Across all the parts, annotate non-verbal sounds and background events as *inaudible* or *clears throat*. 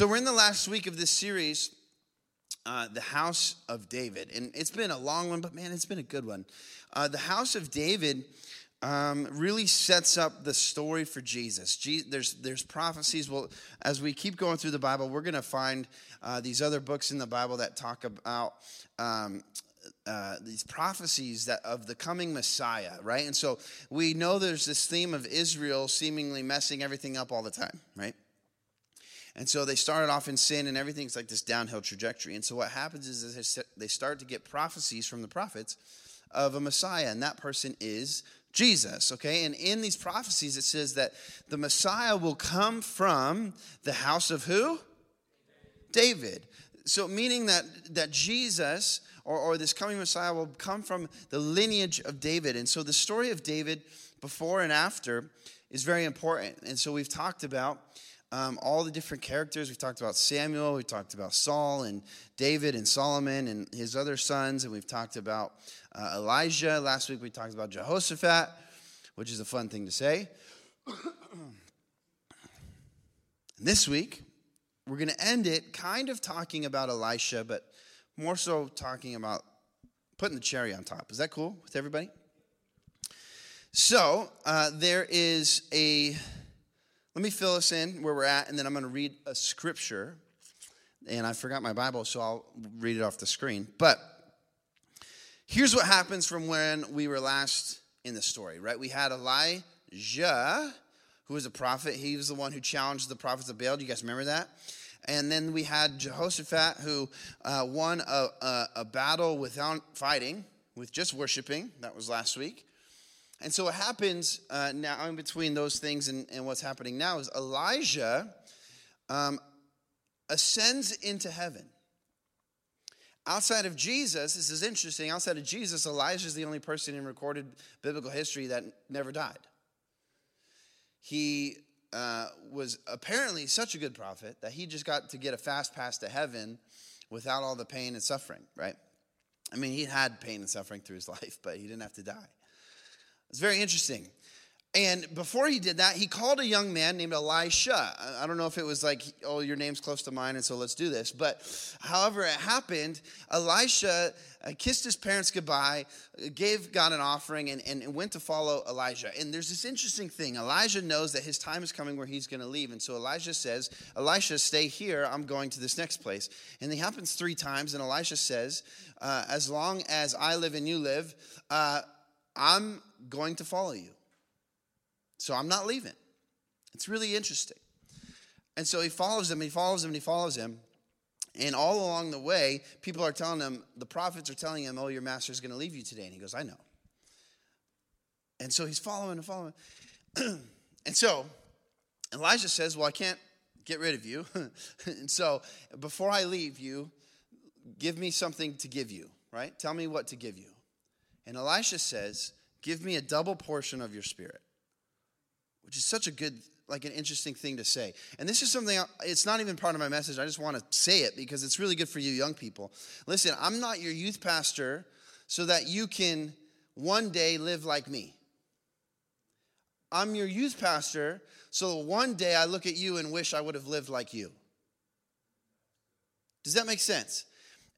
So, we're in the last week of this series, uh, The House of David. And it's been a long one, but man, it's been a good one. Uh, the House of David um, really sets up the story for Jesus. Je- there's, there's prophecies. Well, as we keep going through the Bible, we're going to find uh, these other books in the Bible that talk about. Um, uh, these prophecies that of the coming Messiah, right? And so we know there's this theme of Israel seemingly messing everything up all the time, right? And so they started off in sin, and everything's like this downhill trajectory. And so what happens is they start to get prophecies from the prophets of a Messiah, and that person is Jesus, okay? And in these prophecies, it says that the Messiah will come from the house of who? David. So, meaning that, that Jesus or, or this coming Messiah will come from the lineage of David. And so, the story of David before and after is very important. And so, we've talked about um, all the different characters. We've talked about Samuel, we've talked about Saul and David and Solomon and his other sons, and we've talked about uh, Elijah. Last week we talked about Jehoshaphat, which is a fun thing to say. this week we're going to end it kind of talking about Elisha, but more so talking about putting the cherry on top. Is that cool with everybody? So uh, there is a let me fill us in where we're at, and then I'm going to read a scripture. And I forgot my Bible, so I'll read it off the screen. But here's what happens from when we were last in the story, right? We had Elijah, who was a prophet. He was the one who challenged the prophets of Baal. Do you guys remember that? And then we had Jehoshaphat, who uh, won a, a, a battle without fighting, with just worshiping. That was last week. And so what happens uh, now in between those things and, and, what's happening now is Elijah um, ascends into heaven. Outside of Jesus, this is interesting, outside of Jesus, Elijah is the only person in recorded biblical history that never died. He uh, was apparently such a good prophet that he just got to get a fast pass to heaven without all the pain and suffering, right? I mean, he had pain and suffering through his *laughs* life, but he didn't have to die. It's very interesting. And before he did that, he called a young man named Elisha. I don't know if it was like, oh, your name's close to mine, and so let's do this. But however it happened, Elisha uh, kissed his parents goodbye, gave God an offering, and, and went to follow Elijah. And there's this interesting thing Elijah knows that his time is coming where he's going to leave. And so Elijah says, Elisha, stay here. I'm going to this next place. And it happens three times. And Elisha says, uh, as long as I live and you live, uh, I'm going to follow you. So I'm not leaving. It's really interesting. And so he follows him, he follows him, he follows him. And all along the way, people are telling him, the prophets are telling him, oh, your master is going to leave you today. And he goes, I know. And so he's following and following. *clears throat* and so Elijah says, Well, I can't get rid of you. *laughs* and so before I leave you, give me something to give you, right? Tell me what to give you. And Elisha says, Give me a double portion of your spirit, which is such a good, like an interesting thing to say. And this is something, it's not even part of my message. I just want to say it because it's really good for you young people. Listen, I'm not your youth pastor so that you can one day live like me. I'm your youth pastor so one day I look at you and wish I would have lived like you. Does that make sense?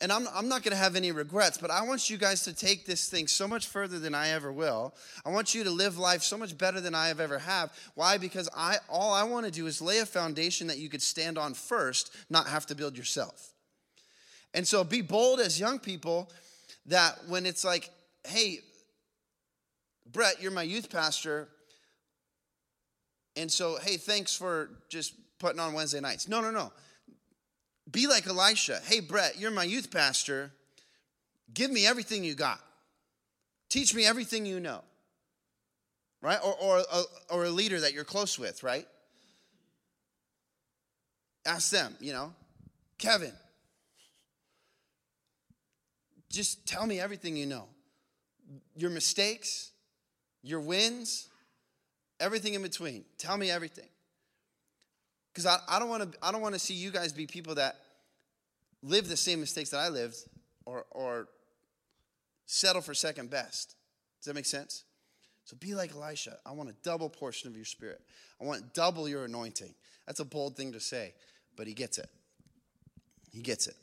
And I'm, I'm not going to have any regrets, but I want you guys to take this thing so much further than I ever will. I want you to live life so much better than I have ever have. Why? Because I all I want to do is lay a foundation that you could stand on first, not have to build yourself. And so be bold as young people that when it's like, hey, Brett, you're my youth pastor. And so, hey, thanks for just putting on Wednesday nights. No, no, no. Be like Elisha. Hey, Brett, you're my youth pastor. Give me everything you got. Teach me everything you know. Right? Or, or, or a leader that you're close with, right? Ask them, you know, Kevin, just tell me everything you know. Your mistakes, your wins, everything in between. Tell me everything. Because I, I don't want to I don't want to see you guys be people that live the same mistakes that I lived or or settle for second best. Does that make sense? So be like Elisha. I want a double portion of your spirit. I want double your anointing. That's a bold thing to say. but he gets it. He gets it.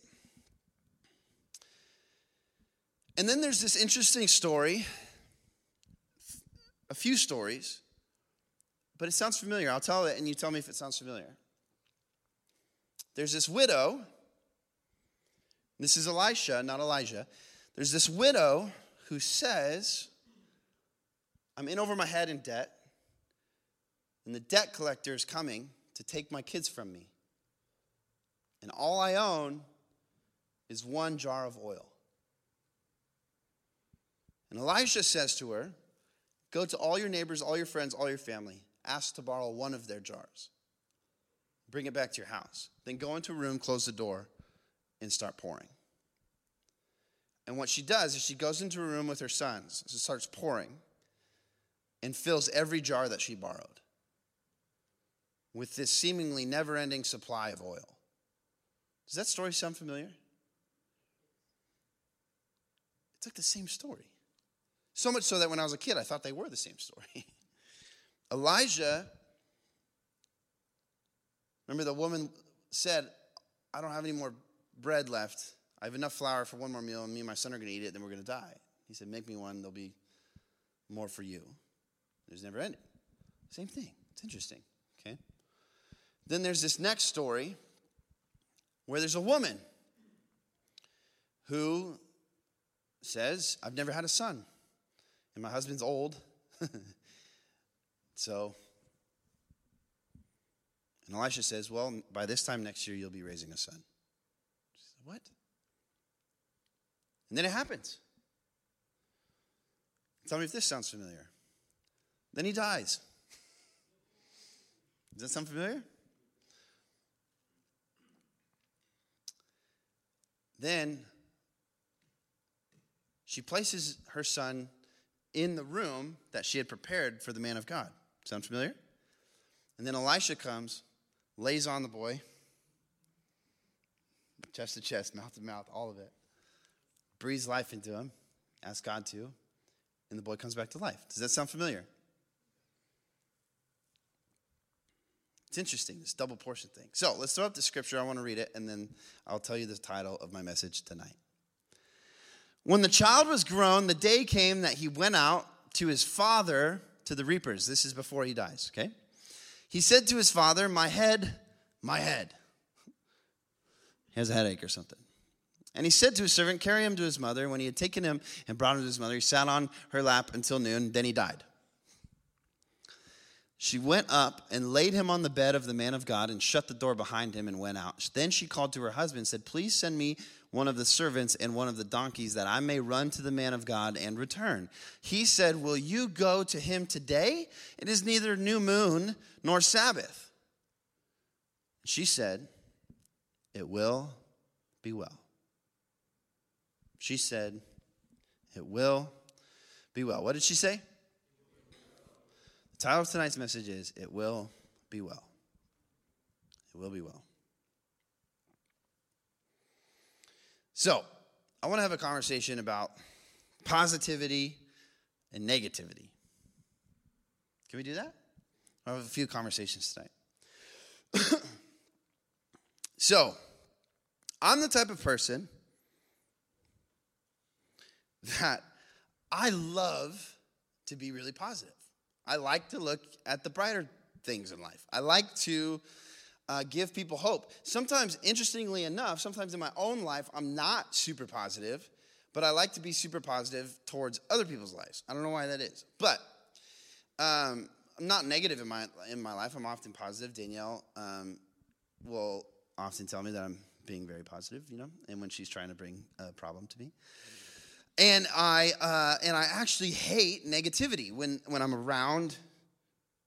And then there's this interesting story, a few stories, but it sounds familiar. I'll tell it and you tell me if it sounds familiar. There's this widow. This is Elisha, not Elijah. There's this widow who says, I'm in over my head in debt, and the debt collector is coming to take my kids from me. And all I own is one jar of oil. And Elisha says to her, Go to all your neighbors, all your friends, all your family, ask to borrow one of their jars. Bring it back to your house. Then go into a room, close the door, and start pouring. And what she does is she goes into a room with her sons, she starts pouring, and fills every jar that she borrowed with this seemingly never ending supply of oil. Does that story sound familiar? It's like the same story. So much so that when I was a kid, I thought they were the same story. *laughs* Elijah, remember the woman said, I don't have any more bread left. I have enough flour for one more meal, and me and my son are going to eat it, then we're going to die. He said, Make me one, there'll be more for you. There's never ending. Same thing. It's interesting. Okay? Then there's this next story where there's a woman who says, I've never had a son and my husband's old. *laughs* so, and Elisha says, Well, by this time next year, you'll be raising a son. Said, What? And then it happens. Tell me if this sounds familiar. Then he dies. Does that sound familiar? Then she places her son in the room that she had prepared for the man of God. Sound familiar? And then Elisha comes, lays on the boy, chest to chest, mouth to mouth, all of it, breathes life into him, asks God to, and the boy comes back to life. Does that sound familiar? It's interesting, this double portion thing. So let's throw up the scripture. I want to read it, and then I'll tell you the title of my message tonight. When the child was grown, the day came that he went out to his father to the reapers. This is before he dies, okay? He said to his father, My head, my head. He has a headache or something. And he said to his servant, Carry him to his mother. When he had taken him and brought him to his mother, he sat on her lap until noon, then he died. She went up and laid him on the bed of the man of God and shut the door behind him and went out. Then she called to her husband and said, Please send me one of the servants and one of the donkeys that I may run to the man of God and return. He said, Will you go to him today? It is neither new moon nor Sabbath. She said, It will be well. She said, It will be well. What did she say? The title of tonight's message is It Will Be Well. It will be well. So, I want to have a conversation about positivity and negativity. Can we do that? I have a few conversations tonight. *coughs* so, I'm the type of person that I love to be really positive. I like to look at the brighter things in life. I like to uh, give people hope. Sometimes, interestingly enough, sometimes in my own life, I'm not super positive, but I like to be super positive towards other people's lives. I don't know why that is, but um, I'm not negative in my in my life. I'm often positive. Danielle um, will often tell me that I'm being very positive, you know, and when she's trying to bring a problem to me. And I uh, and I actually hate negativity when when I'm around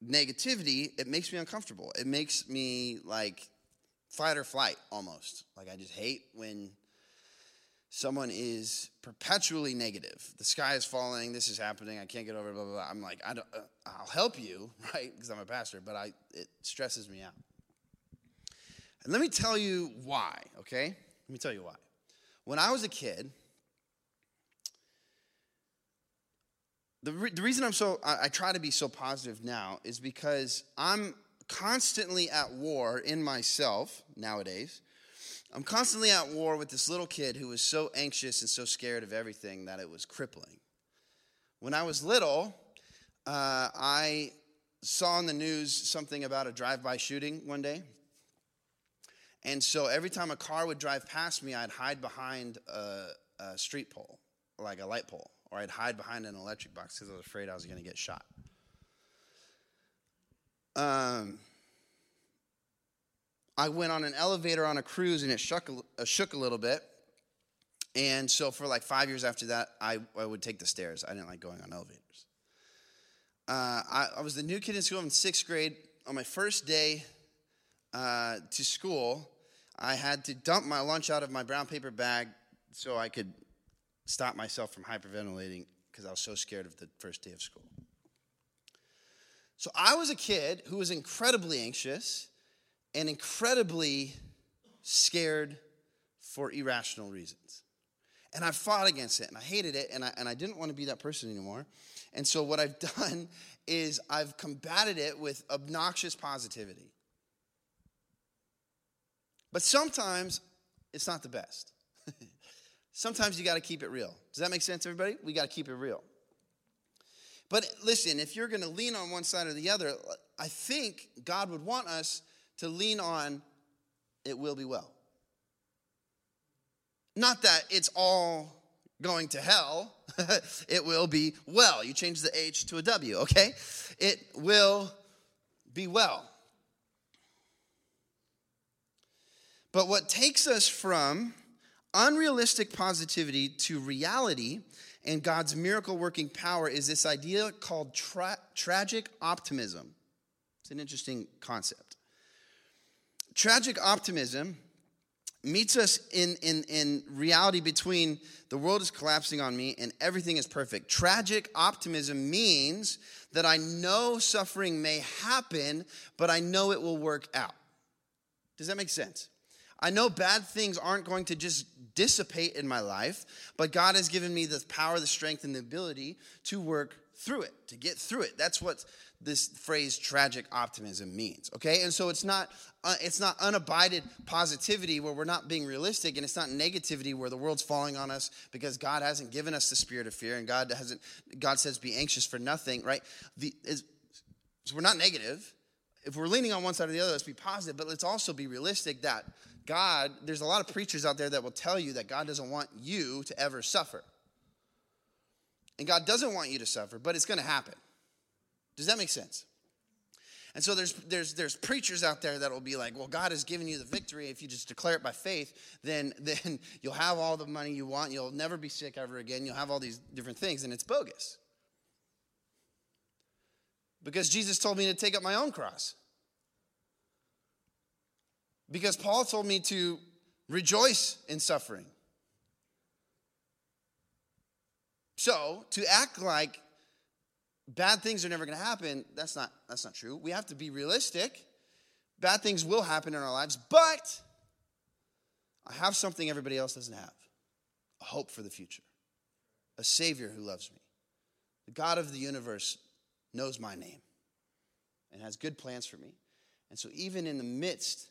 negativity, it makes me uncomfortable. It makes me like fight or flight almost. Like I just hate when someone is perpetually negative. The sky is falling. This is happening. I can't get over it. Blah blah. blah. I'm like, I don't, uh, I'll help you, *laughs* right? Because I'm a pastor, but I it stresses me out. And let me tell you why. Okay, let me tell you why. When I was a kid, the, re- the reason I'm so, I, I try to be so positive now is because I'm constantly at war in myself nowadays. I'm constantly at war with this little kid who was so anxious and so scared of everything that it was crippling. When I was little, uh, I saw on the news something about a drive by shooting one day. And so every time a car would drive past me, I'd hide behind a, a street pole, like a light pole, or I'd hide behind an electric box because I was afraid I was going to get shot. Um, I went on an elevator on a cruise and it shook, uh, shook a little bit. And so for like five years after that, I, I would take the stairs. I didn't like going on elevators. Uh, I, I, was the new kid in school in sixth grade. On my first day uh, to school, I had to dump my lunch out of my brown paper bag so I could stop myself from hyperventilating because I was so scared of the first day of school. So I was a kid who was incredibly anxious and incredibly scared for irrational reasons. And I fought against it and I hated it and I, and I didn't want to be that person anymore. And so what I've *laughs* done is I've combated it with obnoxious positivity. But sometimes it's not the best. Sometimes you got to keep it real. Does that make sense, everybody? We got to keep it real. But listen, if you're going to lean on one side or the other, I think God would want us to lean on it will be well. Not that it's all going to hell, *laughs* it will be well. You change the H to a W, okay? It will be well. But what takes us from unrealistic positivity to reality and God's miracle working power is this idea called tra- tragic optimism. It's an interesting concept. Tragic optimism meets us in, in, in reality between the world is collapsing on me and everything is perfect. Tragic optimism means that I know suffering may happen, but I know it will work out. Does that make sense? I know bad things aren't going to just dissipate in my life, but God has given me the power, the strength, and the ability to work through it, to get through it. That's what this phrase tragic optimism means okay? And so it's not uh, it's not unabided positivity where we're not being realistic and it's not negativity where the world's falling on us because god hasn't given us the spirit of fear and god hasn't god says be anxious for nothing right? The, is, so we're not negative. If we're leaning on one side or the other let's be positive but let's also be realistic that God, there's a lot of preachers out there that will tell you that God doesn't want you to ever suffer. And God doesn't want you to suffer, but it's going to happen. Does that make sense? And so there's there's there's preachers out there that will be like, well, God has given you the victory. If you just declare it by faith, then *laughs* then you'll have all the money you want. You'll never be sick ever again. You'll have all these different things, and it's bogus. Because Jesus told me to take up my own cross. Because Paul told me to rejoice in suffering. So, to act like bad things are never going to happen, that's not that's not true. We have to be realistic. Bad things will happen in our lives, but I have something everybody else doesn't have. A hope for the future. A savior who loves me. The God of the universe knows my name and has good plans for me. And so even in the midst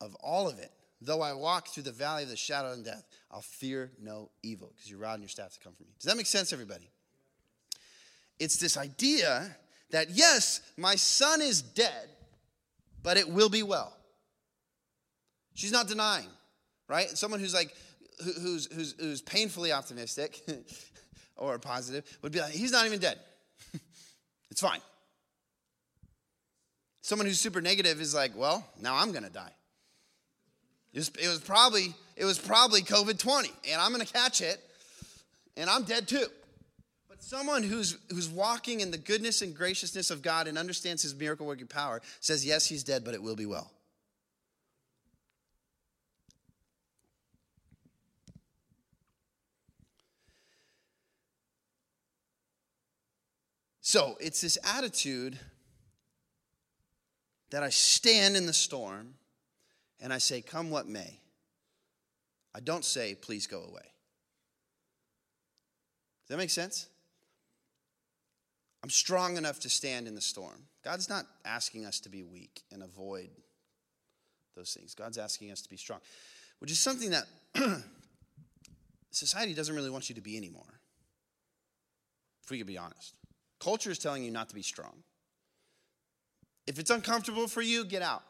of all of it, though I walk through the valley of the shadow of death, I'll fear no evil because your rod and your staff to come from me. Does that make sense, everybody? It's this idea that yes, my son is dead, but it will be well. She's not denying, right? Someone who's like, who's, who's, who's painfully optimistic *laughs* or positive would be like, he's not even dead. *laughs* it's fine. Someone who's super negative is like, well, now I'm going to die. It was, it was probably it was probably COVID 20, and I'm gonna catch it, and I'm dead too. But someone who's who's walking in the goodness and graciousness of God and understands his miracle working power says, Yes, he's dead, but it will be well. So it's this attitude that I stand in the storm and I say, Come what may. I don't say, Please go away. Does that make sense? I'm strong enough to stand in the storm. God's not asking us to be weak and avoid those things. God's asking us to be strong, which is something that *clears throat* society doesn't really want you to be anymore. If we could be honest, culture is telling you not to be strong. If it's uncomfortable for you, get out.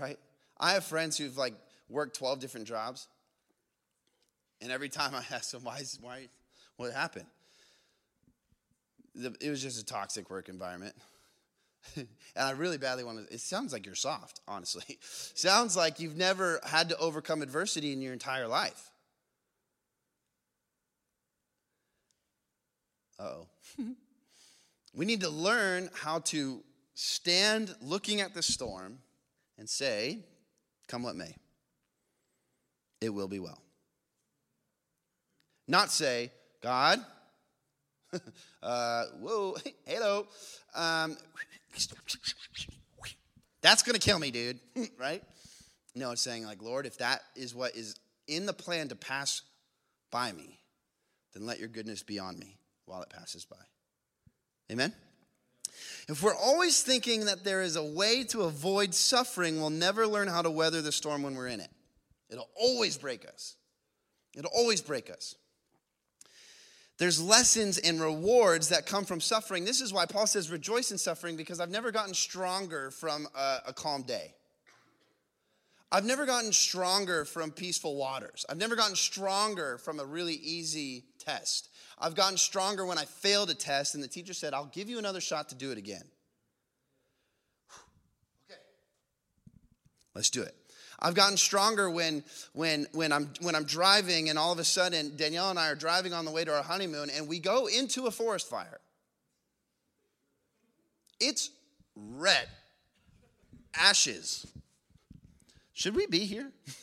Right? I have friends who've like worked 12 different jobs. And every time I *laughs* ask them, why, is, why what happened? It was just a toxic work environment. *laughs* and I really badly want to. It sounds like you're soft, honestly. *laughs* sounds like you've never had to overcome adversity in your entire life. oh. we need to learn how to stand looking at the storm and say, Come what may, it will be well. Not say, God, *laughs* uh, whoa, *laughs* hello, um, *laughs* that's going to kill me, dude, right? No, it's saying, like, Lord, if that is what is in the plan to pass by me, then let your goodness be on me while it passes by. Amen? If we're always thinking that there is a way to avoid suffering, we'll never learn how to weather the storm when we're in it. It'll always break us. It'll always break us. There's lessons and rewards that come from suffering. This is why Paul says, rejoice in suffering, because I've never gotten stronger from a, a calm day. I've never gotten stronger from peaceful waters. I've never gotten stronger from a really easy test. I've gotten stronger when I failed a test and the teacher said, I'll give you another shot to do it again. okay. Let's do it. I've gotten stronger when, when, when, I'm, when I'm driving and all of a sudden Danielle and I are driving on the way to our honeymoon and we go into a forest fire. It's red, ashes. Should we be here? *laughs*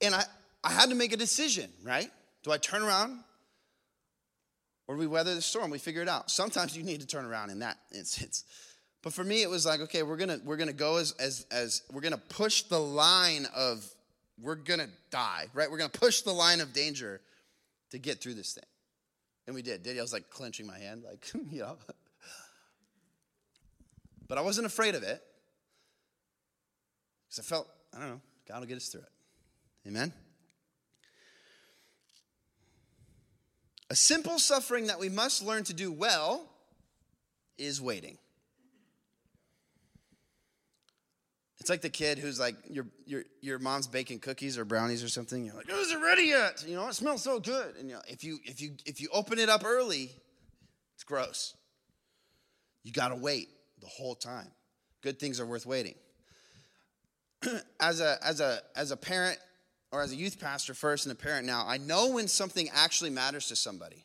and I, I had to make a decision, right? Do I turn around or do we weather the storm? We figure it out. Sometimes you need to turn around in that instance. But for me, it was like, okay, we're gonna we're gonna go as as as we're gonna push the line of we're gonna die, right? We're gonna push the line of danger to get through this thing. And we did. Did I was like clenching my hand, like, *laughs* you know. But I wasn't afraid of it. Because I felt, I don't know, God will get us through it. Amen? A simple suffering that we must learn to do well is waiting. It's like the kid who's like, your, your, your mom's baking cookies or brownies or something. You're like, oh, is it ready yet? You know, it smells so good. And you know, if, you, if, you, if you open it up early, it's gross. You got to wait the whole time. Good things are worth waiting. *clears throat* as, a, as, a, as a parent or as a youth pastor first and a parent now, I know when something actually matters to somebody,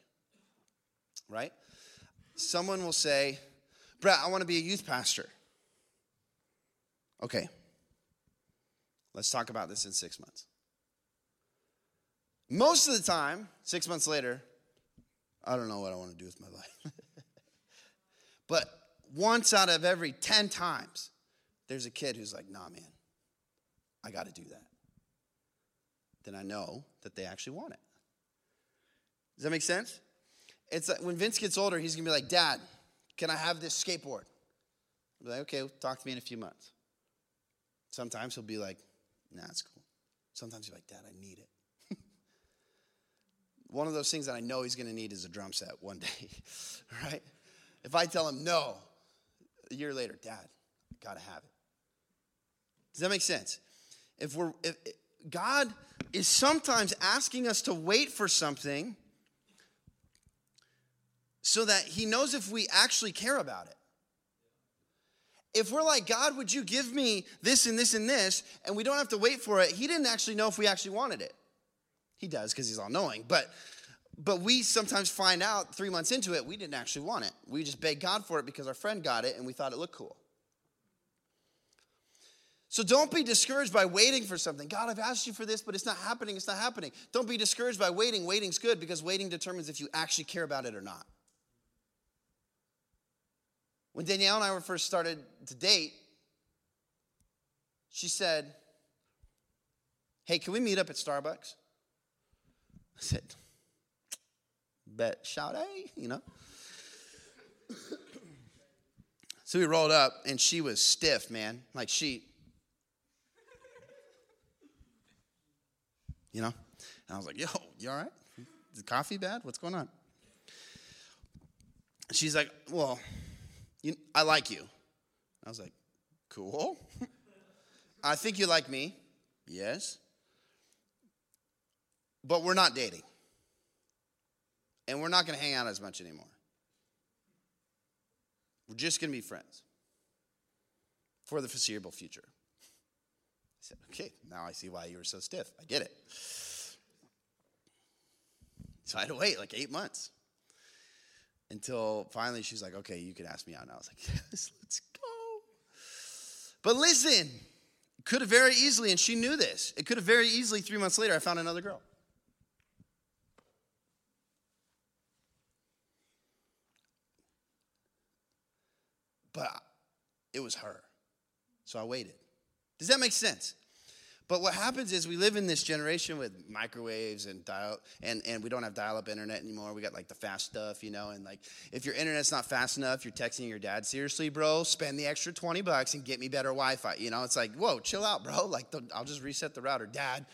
right? Someone will say, Brett, I want to be a youth pastor. Okay, let's talk about this in six months. Most of the time, six months later, I don't know what I want to do with my *laughs* life. but once out of every 10 times, there's a kid who's like, nah, man, I got to do that. Then I know that they actually want it. Does that make sense? It's like when Vince gets older, he's gonna be like, Dad, can I have this skateboard? I'll be like, okay, talk to me in a few months. Sometimes he'll be like, nah, it's cool. Sometimes he'll be like, Dad, I need it. *laughs* one of those things that I know he's to need is a drum set one *laughs* day, right? If I tell him no, a year later, Dad, I got to have it. Does that make sense? If we're, if God is sometimes asking us to wait for something so that he knows if we actually care about it if we're like, God, would you give me this and this and this, and we don't have to wait for it, He didn't actually know if we actually wanted it. He does because He's all knowing. But but we sometimes find out three months into it, we didn't actually want it. We just begged God for it because our friend got it and we thought it looked cool. So don't be discouraged by waiting for something. God, I've asked you for this, but it's not happening. It's not happening. Don't be discouraged by waiting. Waiting's good because waiting determines if you actually care about it or not. When Danielle and I were first started to date, she said, Hey, can we meet up at Starbucks? I said, bet, shout, hey, you know. so we rolled up, and she was stiff, man, like she, you know. And I was like, yo, you all right? Is the coffee bad? What's going on? She's like, well, you, I like you. I was like, cool. I think you like me. Yes. But we're not dating. And we're not going to hang out as much anymore. We're just going to be friends for the foreseeable future. Said, okay, now I see why you were so stiff. I get it. So I had to wait like eight months until finally she's like, okay, you can ask me out. And I was like, *laughs* yes, let's go. But listen, could have very easily, and she knew this, it could have very easily, three months later, I found another girl. But it was her. So I waited. Does that make sense? But what happens is we live in this generation with microwaves and dial and, and we don't have dial-up internet anymore. We got like the fast stuff, you know, and like if your internet's not fast enough, you're texting your dad, seriously, bro, spend the extra 20 bucks and get me better Wi-Fi. You know, it's like, whoa, chill out, bro. Like I'll just reset the router. Dad,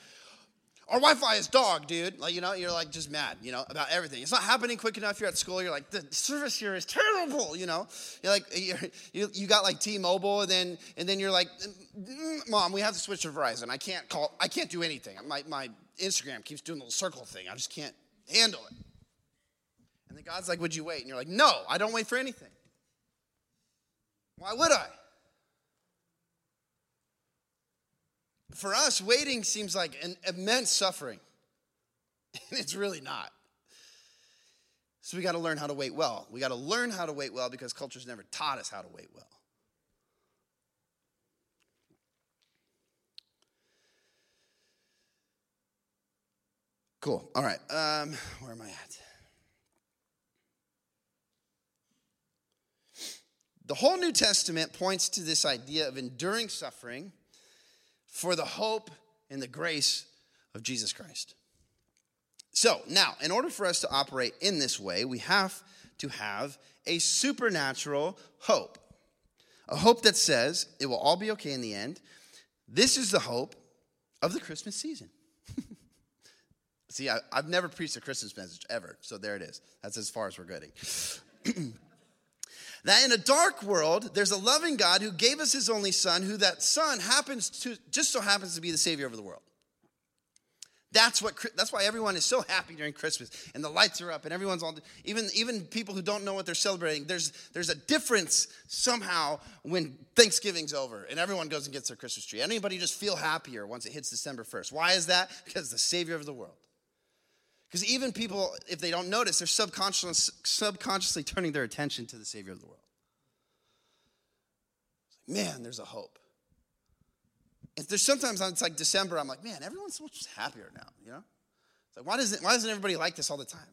our Wi-Fi is dog, dude. Like, you know, you're like just mad, you know, about everything. It's not happening quick enough. You're at school. You're like, the service here is terrible, you know. You're like, *laughs* you're, you got like T-Mobile, and then and then you're like, mm, mom, we have to switch to Verizon. I can't call. I can't do anything. My my Instagram keeps doing the little circle thing. I just can't handle it. And then God's like, would you wait? And you're like, no, I don't wait for anything. Why would I? For us, waiting seems like an immense suffering, *laughs* and it's really not. So we got to learn how to wait well. We got to learn how to wait well because culture's never taught us how to wait well. Cool. All right. Um, where am I at? The whole New Testament points to this idea of enduring suffering for the hope and the grace of Jesus Christ. So, now, in order for us to operate in this way, we have to have a supernatural hope. A hope that says it will all be okay in the end. This is the hope of the Christmas season. *laughs* See, I, have never preached a Christmas message ever, so there it is. That's as far as we're getting. *clears throat* That in a dark world, there's a loving God who gave us his only son, who that son happens to just so happens to be the savior of the world. That's what that's why everyone is so happy during Christmas and the lights are up and everyone's all even even people who don't know what they're celebrating there's there's a difference somehow when Thanksgiving's over and everyone goes and gets their Christmas tree. Anybody just feel happier once it hits December 1st. Why is that? Because the savior of the world. Because even people, if they don't notice, they're subconsciously, subconsciously turning their attention to the Savior of the world. Man, there's a hope. If there's sometimes it's like December, I'm like, man, everyone's so much happier now, you know? It's like, why doesn't, why doesn't everybody like this all the time?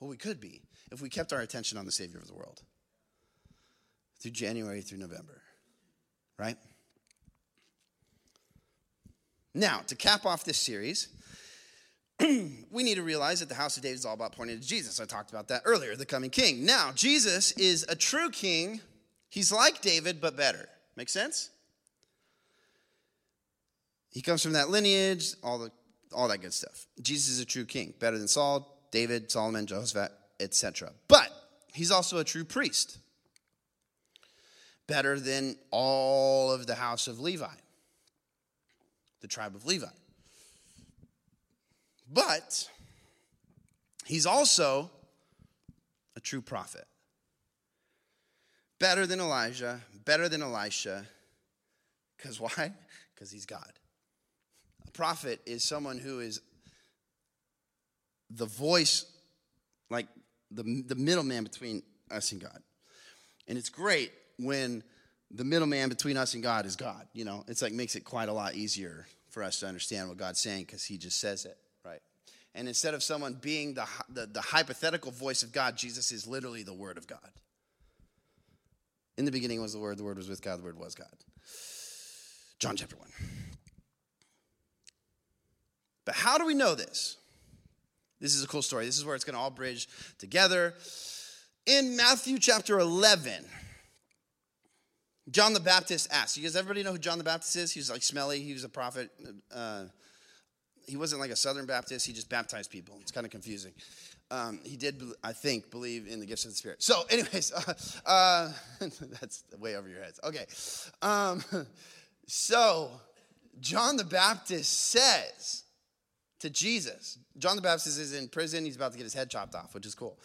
Well, we could be if we kept our attention on the Savior of the world through January through November, right? Now, to cap off this series, *clears throat* we need to realize that the house of David is all about pointing to Jesus. I talked about that earlier, the coming king. Now, Jesus is a true king. He's like David, but better. Make sense? He comes from that lineage, all the all that good stuff. Jesus is a true king, better than Saul, David, Solomon, Jehoshaphat, etc. But he's also a true priest. Better than all of the house of Levi, the tribe of Levi. But he's also a true prophet. Better than Elijah, better than Elisha. Because why? *laughs* Because he's God. A prophet is someone who is the voice, like the, the middleman between us and God. And it's great when the middleman between us and God is God. You know, it's like makes it quite a lot easier for us to understand what God's saying because he just says it. And instead of someone being the, the, the, hypothetical voice of God, Jesus is literally the Word of God. In the beginning was the Word, the Word was with God, the Word was God. John chapter 1. But how do we know this? This is a cool story. This is where it's going to all bridge together. In Matthew chapter 11, John the Baptist asked. You guys, everybody know who John the Baptist is? He was like smelly. He was a prophet. Uh, he wasn't like a Southern Baptist. He just baptized people. It's kind of confusing. Um, he did, I think, believe in the gifts of the Spirit. So, anyways, *laughs* uh, uh, *laughs* that's way over your heads. Okay. Um, *laughs* so, John the Baptist says to Jesus, John the Baptist is in prison. He's about to get his head chopped off, which is cool.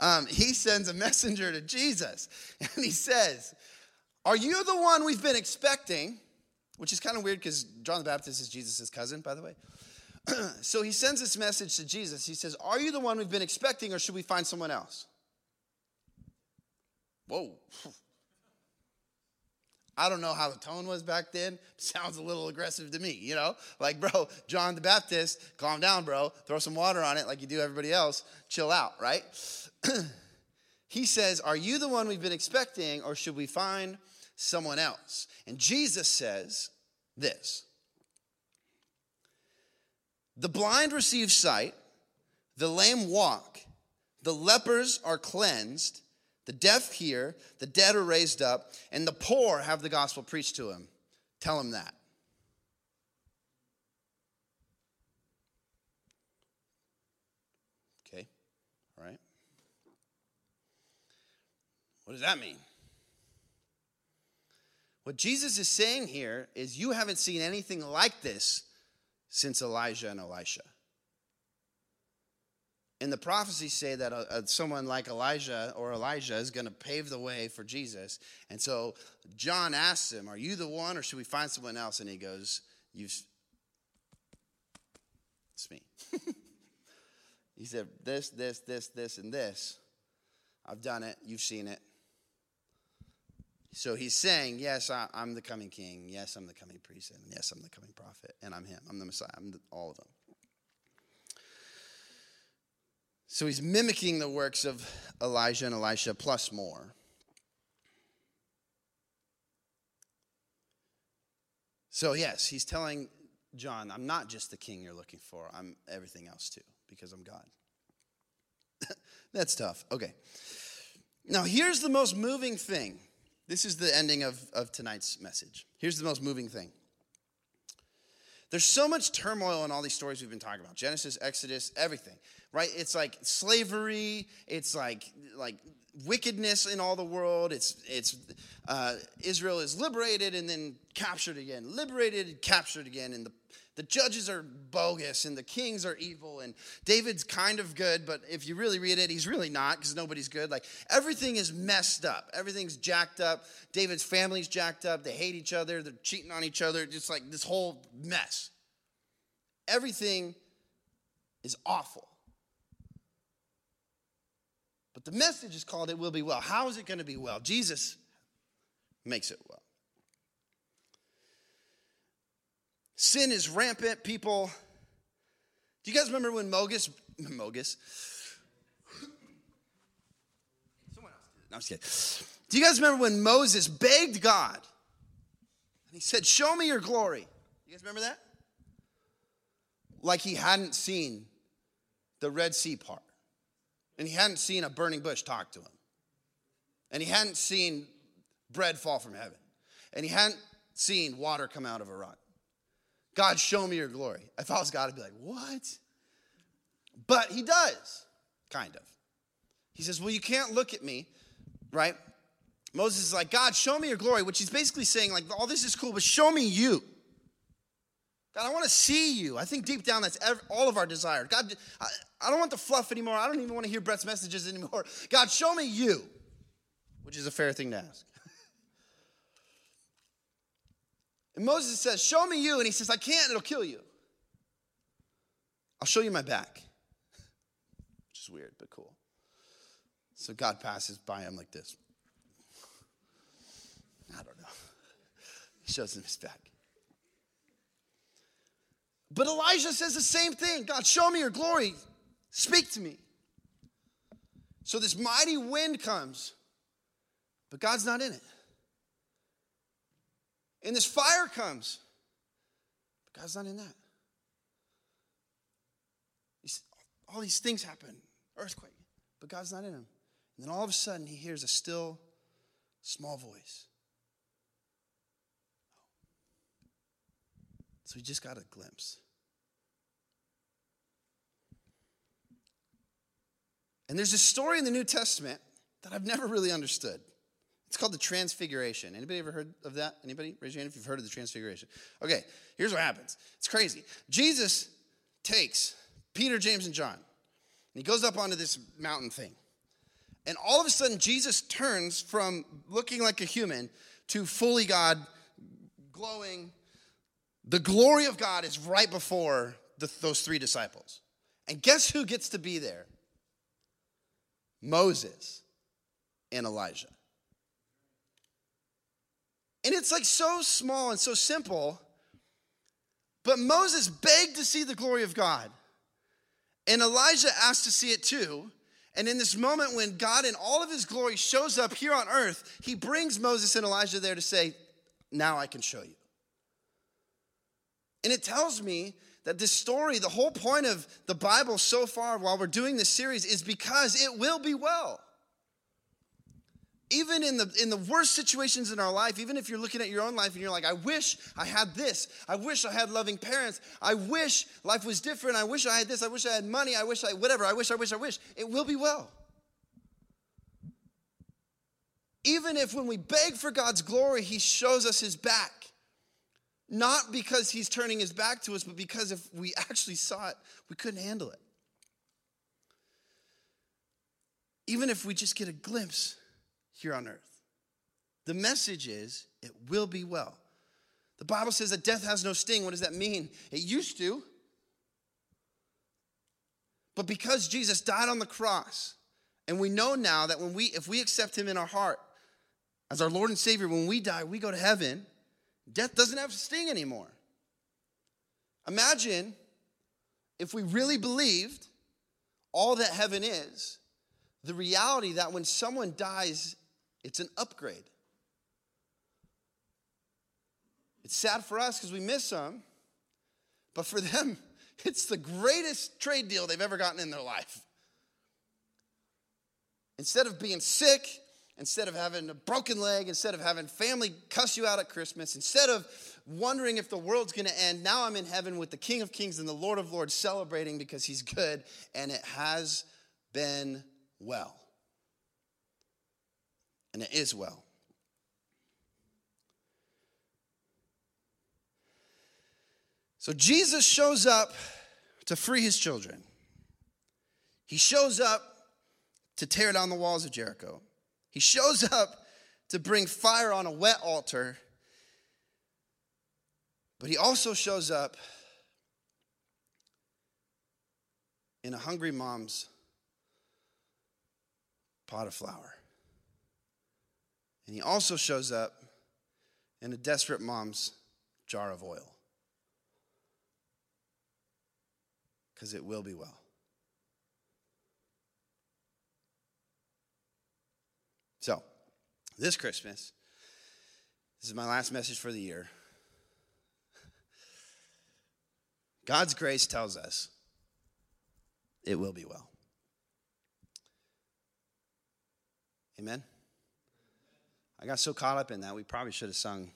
Um, he sends a messenger to Jesus, and he says, Are you the one we've been expecting? Which is kind of weird because John the Baptist is Jesus' cousin, by the way. *clears throat* so he sends this message to Jesus. He says, Are you the one we've been expecting, or should we find someone else? Whoa. *laughs* I don't know how the tone was back then. *laughs* Sounds a little aggressive to me, you know? Like, bro, John the Baptist, calm down, bro. Throw some water on it like you do everybody else. Chill out, right? *clears throat* he says, Are you the one we've been expecting, or should we find someone else? And Jesus says this The blind receive sight, the lame walk, the lepers are cleansed the deaf hear, the dead are raised up, and the poor have the gospel preached to them. Tell them that. Okay, all right. What does that mean? What Jesus is saying here is you haven't seen anything like this since Elijah and Elisha. And the prophecies say that uh, uh, someone like Elijah or Elijah is going to pave the way for Jesus. And so John asks him, Are you the one or should we find someone else? And he goes, You've. It's me. *laughs* he said, This, this, this, this, and this. I've done it. You've seen it. So he's saying, Yes, I, am the coming king. Yes, I'm the coming priest. And yes, I'm the coming prophet. And I'm him. I'm the Messiah. I'm the, all of them. So he's mimicking the works of Elijah and Elisha plus more. So, yes, he's telling John, I'm not just the king you're looking for, I'm everything else too, because I'm God. *laughs* That's tough. Okay. Now, here's the most moving thing. This is the ending of, of tonight's message. Here's the most moving thing. There's so much turmoil in all these stories we've been talking about Genesis, Exodus, everything right? It's like slavery. It's like like wickedness in all the world. It's it's uh, Israel is liberated and then captured again, liberated, captured again, and the the judges are bogus and the kings are evil and David's kind of good, but if you really read it, he's really not because nobody's good. Like everything is messed up. Everything's jacked up. David's family's jacked up. They hate each other. They're cheating on each other. Just like this whole mess. Everything is awful. But the message is called It Will Be Well. How is it going to be well? Jesus makes it well. Sin is rampant. People, do you guys remember when Mogus, *laughs* Mogus, someone else did it. No, I'm just kidding. Do you guys remember when Moses begged God and he said, Show me your glory? You guys remember that? Like he hadn't seen the Red Sea part. And he hadn't seen a burning bush talk to him. And he hadn't seen bread fall from heaven. And he hadn't seen water come out of a rock. God, show me your glory. If I was God, I'd be like, what? But he does, kind of. He says, well, you can't look at me, right? Moses is like, God, show me your glory, which he's basically saying, like, all this is cool, but show me you. God, I want to see you. I think deep down that's all of our desire. God, I, I don't want the fluff anymore. I don't even want to hear Brett's messages anymore. *laughs* God, show me you, which is a fair thing to ask. And Moses says, Show me you. And he says, I can't, it'll kill you. I'll show you my back, *laughs* which is weird, but cool. So God passes by him like this. I don't know. He shows him his back. But Elijah says the same thing God, show me your glory. Speak to me. So this mighty wind comes, but God's not in it. And this fire comes, but God's not in that. all these things happen, earthquake, but God's not in him. And then all of a sudden, he hears a still, small voice. So he just got a glimpse. And there's a story in the New Testament that I've never really understood. It's called the Transfiguration. Anybody ever heard of that? Anybody? Raise your hand if you've heard of the Transfiguration. Okay, here's what happens. It's crazy. Jesus takes Peter, James, and John, and he goes up onto this mountain thing. And all of a sudden, Jesus turns from looking like a human to fully God, glowing. The glory of God is right before the, those three disciples. And guess who gets to be there? Moses and Elijah. And it's like so small and so simple, but Moses begged to see the glory of God. And Elijah asked to see it too. And in this moment when God in all of his glory shows up here on earth, he brings Moses and Elijah there to say, Now I can show you. And it tells me that this story, the whole point of the Bible so far while we're doing this series, is because it will be well. Even in the, in the worst situations in our life, even if you're looking at your own life and you're like, I wish I had this. I wish I had loving parents. I wish life was different. I wish I had this. I wish I had money. I wish I, whatever. I wish, I wish, I wish. It will be well. Even if when we beg for God's glory, He shows us His back not because he's turning his back to us, but because if we actually saw it, we couldn't handle it. Even if we just get a glimpse here on earth. The message is it will be well. The Bible says that death has no sting. What does that mean? It used to. But because Jesus died on the cross, and we know now that when we if we accept him in our heart as our Lord and Savior, when we die, we go to heaven Death doesn't have a sting anymore. Imagine if we really believed all that heaven is, the reality that when someone dies, it's an upgrade. It's sad for us because we miss them, but for them, *laughs* it's the greatest trade deal they've ever gotten in their life. Instead of being sick instead of having a broken leg, instead of having family cuss you out at Christmas, instead of wondering if the world's going to end, now I'm in heaven with the King of Kings and the Lord of Lords celebrating because he's good, and it has been well. And it is well. So Jesus shows up to free his children. He shows up to tear down the walls of Jericho. He shows *laughs* up to bring fire on a wet altar, but he also shows up in a hungry mom's pot of flour. And he also shows up in a desperate mom's jar of oil. Because it will be well. So, this Christmas, this is my last message for the year. God's grace tells us it will be well. Amen? I got so caught up in that, we probably should have sung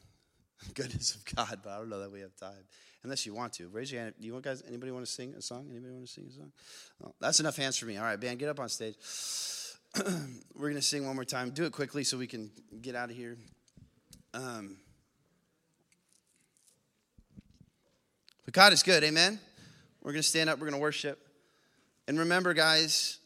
*laughs* Goodness of God, but I don't know that we have time. Unless you want to. Raise your hand. Do you want guys, anybody want to sing a song? Anybody want to sing a song? That's enough hands for me. All right, Ben, get up on stage. *clears throat* we're going to sing one more time. Do it quickly so we can get out of here. Um, but God is good, amen? We're going to stand up, we're going to worship. And remember, guys,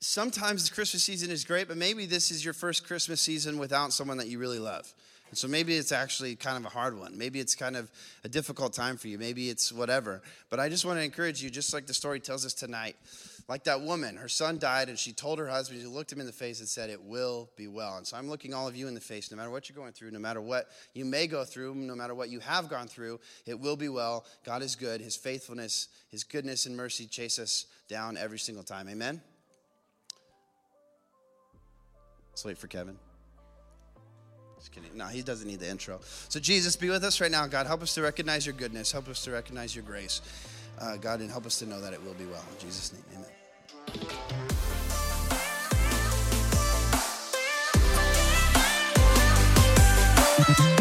sometimes the Christmas season is great, but maybe this is your first Christmas season without someone that you really love. And so maybe it's actually kind of a hard one. Maybe it's kind of a difficult time for you. Maybe it's whatever. But I just want to encourage you, just like the story tells us tonight, like that woman, her son died, and she told her husband, she looked him in the face and said, It will be well. And so I'm looking all of you in the face, no matter what you're going through, no matter what you may go through, no matter what you have gone through, it will be well. God is good. His faithfulness, His goodness and mercy chase us down every single time. Amen? Let's wait for Kevin. Just kidding. No, he doesn't need the intro. So, Jesus, be with us right now. God, help us to recognize your goodness. Help us to recognize your grace. Uh, God, and help us to know that it will be well. In Jesus' name, amen. Thank